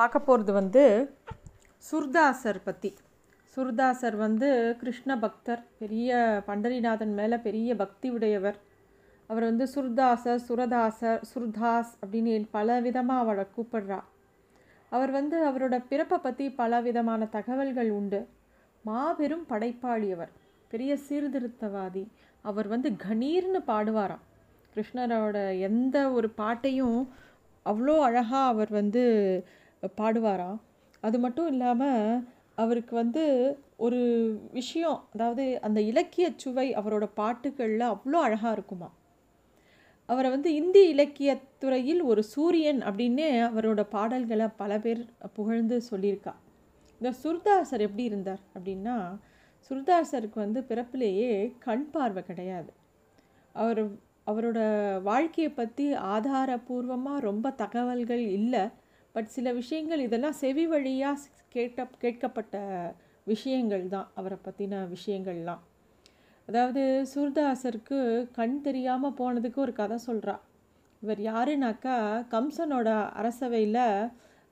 பார்க்க போகிறது வந்து சுர்தாசர் பற்றி சுர்தாசர் வந்து கிருஷ்ண பக்தர் பெரிய பண்டரிநாதன் மேலே பெரிய பக்தி உடையவர். அவர் வந்து சுர்தாசர் சுரதாசர் சுர்தாஸ் அப்படின்னு பல விதமாக அவளை கூப்பிடுறா. அவர் வந்து அவரோட பிறப்பை பற்றி பல விதமான தகவல்கள் உண்டு. மாபெரும் படைப்பாளி அவர் பெரிய சீர்திருத்தவாதி. அவர் வந்து கணீர்னு பாடுவாராம். கிருஷ்ணரோட எந்த ஒரு பாட்டையும் அவ்வளோ அழகாக அவர் வந்து பாடுவாராம் அது மட்டும் இல்லாமல் அவருக்கு வந்து ஒரு விஷயம் அதாவது அந்த இலக்கிய சுவை அவரோட பாட்டுகளில் அவ்வளோ அழகாக இருக்குமா. அவரை வந்து இந்தி இலக்கியத்துறையில் ஒரு சூரியன் அப்படின்னே அவரோட பாடல்களை பல பேர் புகழ்ந்து சொல்லியிருக்கா. இந்த சுர்தாசர் எப்படி இருந்தார் அப்படின்னா சுர்தாசருக்கு வந்து பிறப்பிலேயே கண் பார்வை கிடையாது. அவர் அவரோட வாழ்க்கையை பற்றி ஆதாரபூர்வமாக ரொம்ப தகவல்கள் இல்லை. பட் சில விஷயங்கள் இதெல்லாம் செவி வழியாக கேட்ட கேட்கப்பட்ட விஷயங்கள் தான் அவரை பற்றின விஷயங்கள்லாம். அதாவது சூர்தாசருக்கு கண் தெரியாமல் போனதுக்கு ஒரு கதை சொல்கிறா இவர் யாருனாக்கா கம்சனோட அரசவையில்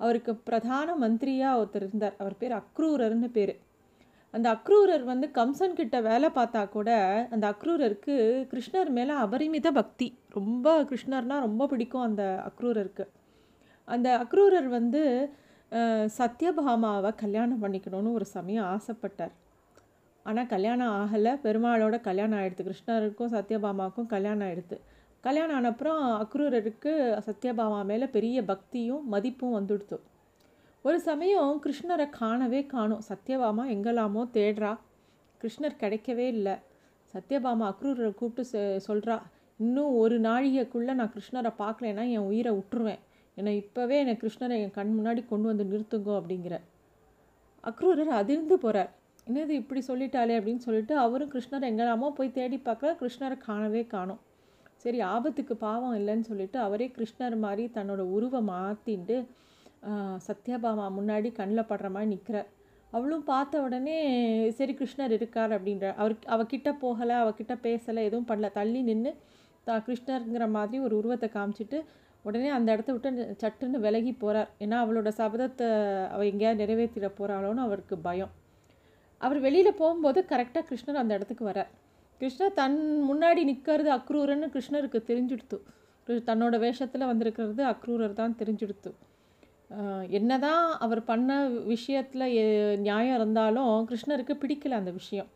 அவருக்கு பிரதான மந்திரியாக ஒருத்தர் இருந்தார். அவர் பேர் அக்ரூரர்னு பேர். அந்த அக்ரூரர் வந்து கம்சன் கிட்ட வேலை பார்த்தா கூட அந்த அக்ரூரருக்கு கிருஷ்ணர் மேலே அபரிமித பக்தி. ரொம்ப கிருஷ்ணர்னால் ரொம்ப பிடிக்கும் அந்த அக்ரூரருக்கு. அந்த அக்ரூரர் வந்து சத்யபாமாவை கல்யாணம் பண்ணிக்கணும்னு ஒரு சமயம் ஆசைப்பட்டார். ஆனால் கல்யாணம் ஆகலை. பெருமாளோட கல்யாணம் ஆகிடுது கிருஷ்ணருக்கும் சத்யபாமாவுக்கும் கல்யாணம் ஆகிடுது கல்யாணம் ஆனப்புறம் அக்ரூரருக்கு சத்யபாமா மேலே பெரிய பக்தியும் மதிப்பும் வந்துடுத்து ஒரு சமயம் கிருஷ்ணரை காணவே காணும். சத்யபாமா எங்கெல்லாமோ தேடுறா. கிருஷ்ணர் கிடைக்கவே இல்லை. சத்யபாமா அக்ரூரரை கூப்பிட்டு சொல்கிறா இன்னும் ஒரு நாழிகைக்குள்ளே நான் கிருஷ்ணரை பார்க்கலன்னா என் உயிரை விட்டுருவேன் என்னை இப்போவே என்னை கிருஷ்ணரை என் கண் முன்னாடி கொண்டு வந்து நிறுத்துங்கோ அப்படிங்கிற. அக்ரூரர் அதிர்ந்து போகிறார் என்னது இப்படி சொல்லிட்டாலே அப்படின்னு சொல்லிட்டு அவரும் கிருஷ்ணர் எங்கெல்லாமோ போய் தேடி பார்க்க கிருஷ்ணரை காணவே காணும். சரி ஆபத்துக்கு பாவம் இல்லைன்னு சொல்லிட்டு அவரே கிருஷ்ணர் மாதிரி தன்னோட உருவை மாற்றிட்டு சத்யபாமா முன்னாடி கண்ணில் படுற மாதிரி நிற்கிறார் அவளும் பார்த்த உடனே சரி கிருஷ்ணர் இருக்கார் அப்படின்ற அவர் அவகிட்ட போகலை அவகிட்ட பேசலை எதுவும் பண்ணல. தள்ளி நின்று தான் கிருஷ்ணருங்கிற மாதிரி ஒரு உருவத்தை காமிச்சிட்டு உடனே அந்த இடத்த விட்டு சட்டுன்னு விலகி போகிறார் ஏன்னா அவளோட சபதத்தை அவள் எங்கேயாவது நிறைவேற்றிட போகிறாளோன்னு அவருக்கு பயம். அவர் வெளியில் போகும்போது கரெக்டாக கிருஷ்ணர் அந்த இடத்துக்கு வரார் கிருஷ்ணர் தன் முன்னாடி நிற்கிறது அக்ரூரன்னு கிருஷ்ணருக்கு தெரிஞ்சுடுத்து. தன்னோட வேஷத்தில் வந்திருக்கிறது அக்ரூரர் தான் தெரிஞ்சுடுத்து. என்னதான் அவர் பண்ண விஷயத்தில் நியாயம் இருந்தாலும் கிருஷ்ணருக்கு பிடிக்கல அந்த விஷயம்.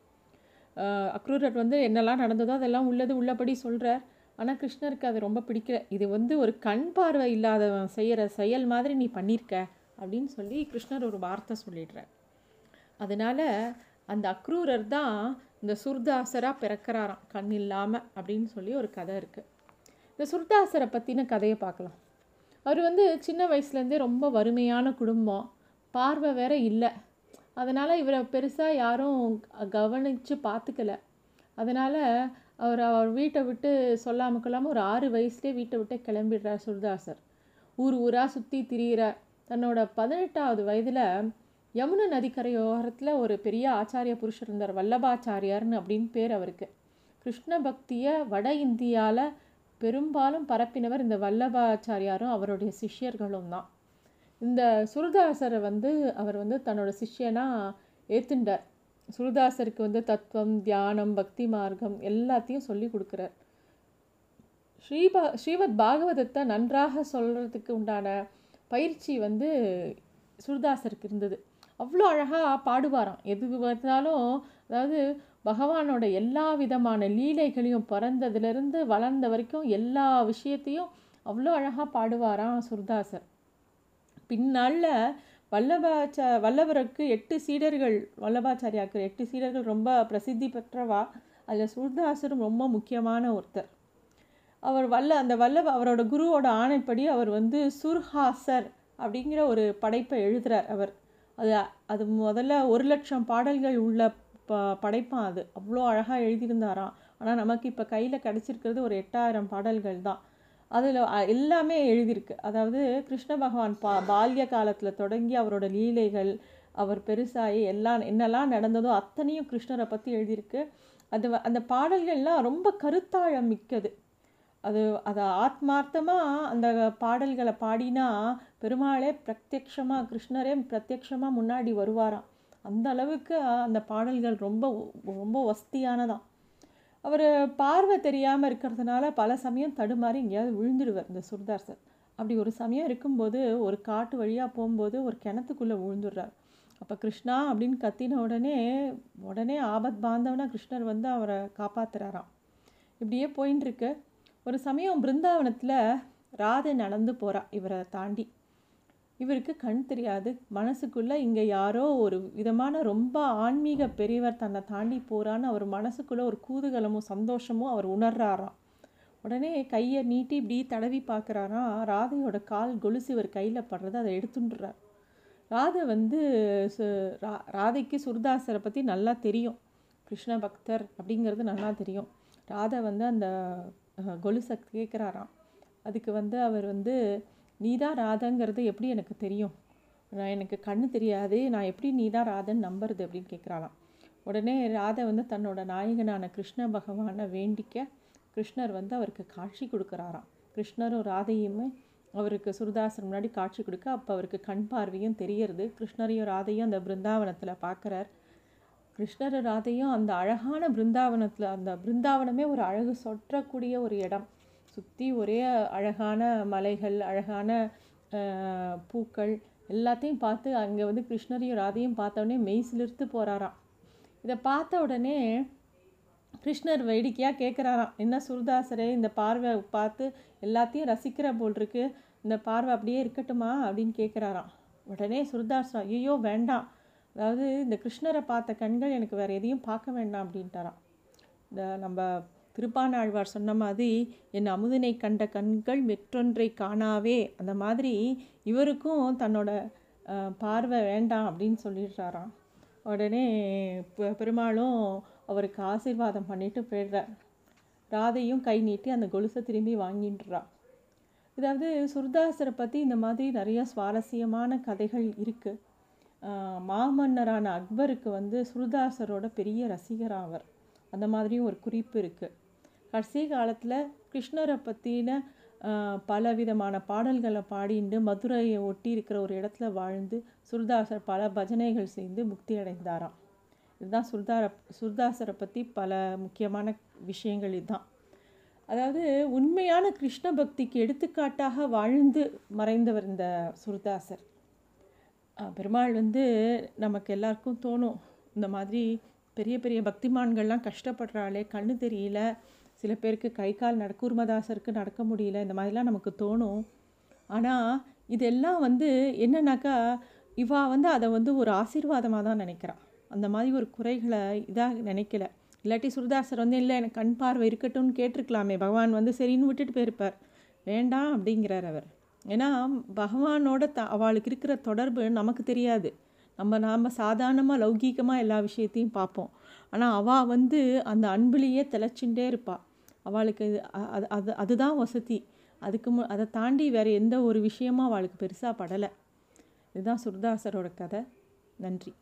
அக்ரூரர் வந்து என்னெல்லாம் நடந்ததோ அதெல்லாம் உள்ளது உள்ளபடி சொல்கிறார் ஆனால் கிருஷ்ணருக்கு அது ரொம்ப பிடிக்கல. இது வந்து ஒரு கண் பார்வை இல்லாதவன் செய்கிற செயல் மாதிரி நீ பண்ணியிருக்க அப்படின்னு சொல்லி கிருஷ்ணர் ஒரு வார்த்தை சொல்லிடுறார். அதனால் அந்த அக்ரூரர் தான் இந்த சுர்தாசராக பிறக்கிறாராம் கண் இல்லாமல் அப்படின்னு சொல்லி ஒரு கதை இருக்குது இந்த சுர்தாசரை பற்றின கதையை பார்க்கலாம். அவர் வந்து சின்ன வயசுலேருந்தே ரொம்ப வறுமையான குடும்பம். பார்வை வேற இல்லை. அதனால் இவரை பெருசாக யாரும் கவனித்து பார்த்துக்கல அதனால் அவர் அவர் வீட்டை விட்டு சொல்லாமல் கொள்ளாமல் ஒரு ஆறு வயசுலேயே வீட்டை விட்டே கிளம்பிடுறார் சுர்தாசர். ஊர் ஊராக சுற்றி திரியிறார். தன்னோட பதினெட்டாவது வயதில் யமுன நதிக்கரையோரத்தில் ஒரு பெரிய ஆச்சாரிய புருஷர் இருந்தார் வல்லபாச்சாரியார்னு அப்படின்னு பேர் அவருக்கு. கிருஷ்ண பக்தியை வட இந்தியாவில் பெரும்பாலும் பரப்பினவர் இந்த வல்லபாச்சாரியாரும் அவருடைய சிஷ்யர்களும் தான். இந்த சுருதாசரை வந்து அவர் வந்து தன்னோட சிஷ்யனாக ஏற்றுண்டார் சுருதாசருக்கு வந்து தத்துவம் தியானம் பக்தி மார்க்கம் எல்லாத்தையும் சொல்லி கொடுக்குறார். ஸ்ரீபா ஸ்ரீவத் பாகவதத்தை நன்றாக சொல்கிறதுக்கு உண்டான பயிற்சி வந்து சுருதாசருக்கு இருந்தது. அவ்வளோ அழகாக பாடுவாராம். எது வந்தாலும் அதாவது பகவானோட எல்லா விதமான லீலைகளையும் பிறந்ததுலேருந்து வளர்ந்த வரைக்கும் எல்லா விஷயத்தையும் அவ்வளோ அழகாக பாடுவாராம் சுருதாசர். பின்னால் வல்லபாச்சா வல்லவருக்கு எட்டு சீடர்கள் வல்லபாச்சாரியாக்கு எட்டு சீடர்கள் ரொம்ப பிரசித்தி பெற்றவா? அதில் சுர்தாசரும் ரொம்ப முக்கியமான ஒருத்தர். அவர் வல்ல அந்த வல்லவ அவரோட குருவோட ஆணைப்படி அவர் வந்து சுர்ஹாசர் அப்படிங்கிற ஒரு படைப்பை எழுதுகிறார் அவர். அது அது முதல்ல ஒரு லட்சம் பாடல்கள் உள்ள ப படைப்பான் அது. அவ்வளோ அழகாக எழுதியிருந்தாராம். ஆனால் நமக்கு இப்போ கையில் கிடச்சிருக்கிறது ஒரு எட்டாயிரம் பாடல்கள் தான். அதில் எல்லாமே எழுதியிருக்கு. அதாவது கிருஷ்ண பகவான் பா பால்ய காலத்தில் தொடங்கி அவரோட லீலைகள் அவர் பெருசாகி எல்லாம் என்னெல்லாம் நடந்ததோ அத்தனையும் கிருஷ்ணரை பற்றி எழுதியிருக்கு. அது அந்த பாடல்கள்லாம் ரொம்ப கருத்தாழம் மிக்கது. அது அதை ஆத்மார்த்தமாக அந்த பாடல்களை பாடினா பெருமாளே பிரத்யக்ஷமாக கிருஷ்ணரே பிரத்யக்ஷமாக முன்னாடி வருவாராம். அந்த அளவுக்கு அந்த பாடல்கள் ரொம்ப ரொம்ப வசதியானதான் அவர் பார்வை தெரியாமல் இருக்கிறதுனால பல சமயம் தடுமாறி எங்கேயாவது விழுந்துடுவார் இந்த சுர்தாசர் அப்படி ஒரு சமயம் இருக்கும்போது ஒரு காட்டு வழியாக போகும்போது ஒரு கிணத்துக்குள்ளே விழுந்துடுறார். அப்போ கிருஷ்ணா அப்படின்னு கத்தின உடனே உடனே ஆபத் பாந்தவனா கிருஷ்ணர் வந்து அவரை காப்பாத்துறாராம். இப்படியே போயின்னு இருக்கு ஒரு சமயம் பிருந்தாவனத்தில் ராதை நடந்து போகிறா இவரை தாண்டி. இவருக்கு கண் தெரியாது. மனசுக்குள்ளே இங்கே யாரோ ஒரு விதமான ரொம்ப ஆன்மீக பெரியவர் தன்னை தாண்டி போகிறான்னு அவர் மனசுக்குள்ளே ஒரு கூதுகலமும் சந்தோஷமும் அவர் உணர்றாராம். உடனே கையை நீட்டி இப்படி தடவி பார்க்குறாராம் ராதையோட கால் கொலுசு இவர் கையில் படுறது அதை எடுத்துட்டுறார் ராதை வந்து சு ரா ராதைக்கு சுர்தாசரை பற்றி நல்லா தெரியும். கிருஷ்ண பக்தர் அப்படிங்கிறது நல்லா தெரியும். ராதை வந்து அந்த கொலுசை கேட்குறாராம் அதுக்கு வந்து அவர் வந்து நீதான் ராதங்கிறது எப்படி எனக்கு தெரியும்? நான் எனக்கு கண்ணு தெரியாது. நான் எப்படி நீதான் ராதன் நம்புறது அப்படின்னு கேட்குறாளாம் உடனே ராதை வந்து தன்னோட நாயகனான கிருஷ்ண பகவானை வேண்டிக்க கிருஷ்ணர் வந்து அவருக்கு காட்சி கொடுக்குறாராம். கிருஷ்ணரும் ராதையுமே அவருக்கு சுருதாசன் முன்னாடி காட்சி கொடுக்க அப்போ அவருக்கு கண் பார்வையும் தெரியறது. கிருஷ்ணரையும் ராதையும் அந்த பிருந்தாவனத்தில் பார்க்குறார் கிருஷ்ணர் ராதையும் அந்த அழகான பிருந்தாவனத்தில் அந்த பிருந்தாவனமே ஒரு அழகு சொற்றக்கூடிய ஒரு இடம். சுற்றி ஒரே அழகான மலைகள் அழகான பூக்கள் எல்லாத்தையும் பார்த்து அங்கே வந்து கிருஷ்ணரையும் ராதையும் பார்த்தோடனே மெய் சிலிர்த்து போகிறாராம் இதை பார்த்த உடனே கிருஷ்ணர் வேடிக்கையாக கேட்குறாராம் என்ன சுருதாசரே இந்த பார்வை பார்த்து எல்லாத்தையும் ரசிக்கிற போல் இருக்கு. இந்த பார்வை அப்படியே இருக்கட்டுமா? அப்படின்னு கேட்குறாராம் உடனே சுருதாசர் ஐயோ வேண்டாம். அதாவது இந்த கிருஷ்ணரை பார்த்த கண்கள் எனக்கு வேறு எதையும் பார்க்க வேண்டாம் அப்படின்ட்டாராம். இந்த நம்ம திருப்பானாழ்வார் சொன்ன மாதிரி என் அமுதினை கண்ட கண்கள் மெற்றொன்றை காணாவே. அந்த மாதிரி இவருக்கும் தன்னோட பார்வை வேண்டாம் அப்படின்னு சொல்லிடுறாராம். உடனே பெருமாளும் அவருக்கு ஆசீர்வாதம் பண்ணிட்டு போயிடுறார். ராதையும் கை நீட்டி அந்த கொலுசை திரும்பி வாங்கின்றா இதாவது சுர்தாசரை பற்றி இந்த மாதிரி நிறைய சுவாரஸ்யமான கதைகள் இருக்குது மாமன்னரான அக்பருக்கு வந்து சுர்தாசரோட பெரிய ரசிகர் அவர் அந்த மாதிரியும் ஒரு குறிப்பு இருக்குது கடைசி காலத்தில் கிருஷ்ணரை பற்றின பல விதமான பாடல்களை பாடிண்டு மதுரையை ஒட்டி இருக்கிற ஒரு இடத்துல வாழ்ந்து சுர்தாசர் பல பஜனைகள் செய்து முக்தி அடைந்தாராம். இதுதான் சுர்தார சுர்தாசரை பற்றி பல முக்கியமான விஷயங்கள் இதுதான். அதாவது உண்மையான கிருஷ்ண பக்திக்கு எடுத்துக்காட்டாக வாழ்ந்து மறைந்தவர் இந்த சுர்தாசர் பெருமாள் வந்து நமக்கு எல்லாருக்கும் தோணும் இந்த மாதிரி பெரிய பெரிய பக்திமான்கள்லாம் கஷ்டப்படுறாளே கண்ணு தெரியல சில பேருக்கு கை கால் நடக்கூர்மதாசருக்கு நடக்க முடியல இந்த மாதிரிலாம் நமக்கு தோணும். ஆனால் இதெல்லாம் வந்து என்னன்னாக்கா இவா வந்து அதை வந்து ஒரு ஆசீர்வாதமாக தான் நினைக்கிறான் அந்த மாதிரி ஒரு குறைகளை இதாக நினைக்கல. இல்லாட்டி சுரதாசர் வந்து இல்லை எனக்கு கண் பார்வை இருக்கட்டும்னு கேட்டிருக்கலாமே பகவான் வந்து சரின்னு விட்டுட்டு போயிருப்பார். வேண்டாம் அப்படிங்கிறார் அவர். ஏன்னா பகவானோட த அவளுக்கு இருக்கிற தொடர்பு நமக்கு தெரியாது. நம்ம நாம் சாதாரணமாக லௌகீகமாக எல்லா விஷயத்தையும் பார்ப்போம். ஆனால் அவள் வந்து அந்த அன்புலேயே திளைச்சுட்டே இருப்பாள் அவளுக்கு அது அது அதுதான் வசதி. அதுக்கு மு அதை தாண்டி வேறு எந்த ஒரு விஷயமும் அவளுக்கு பெருசாக படலை. இதுதான் சுர்தாசரோட கதை. நன்றி.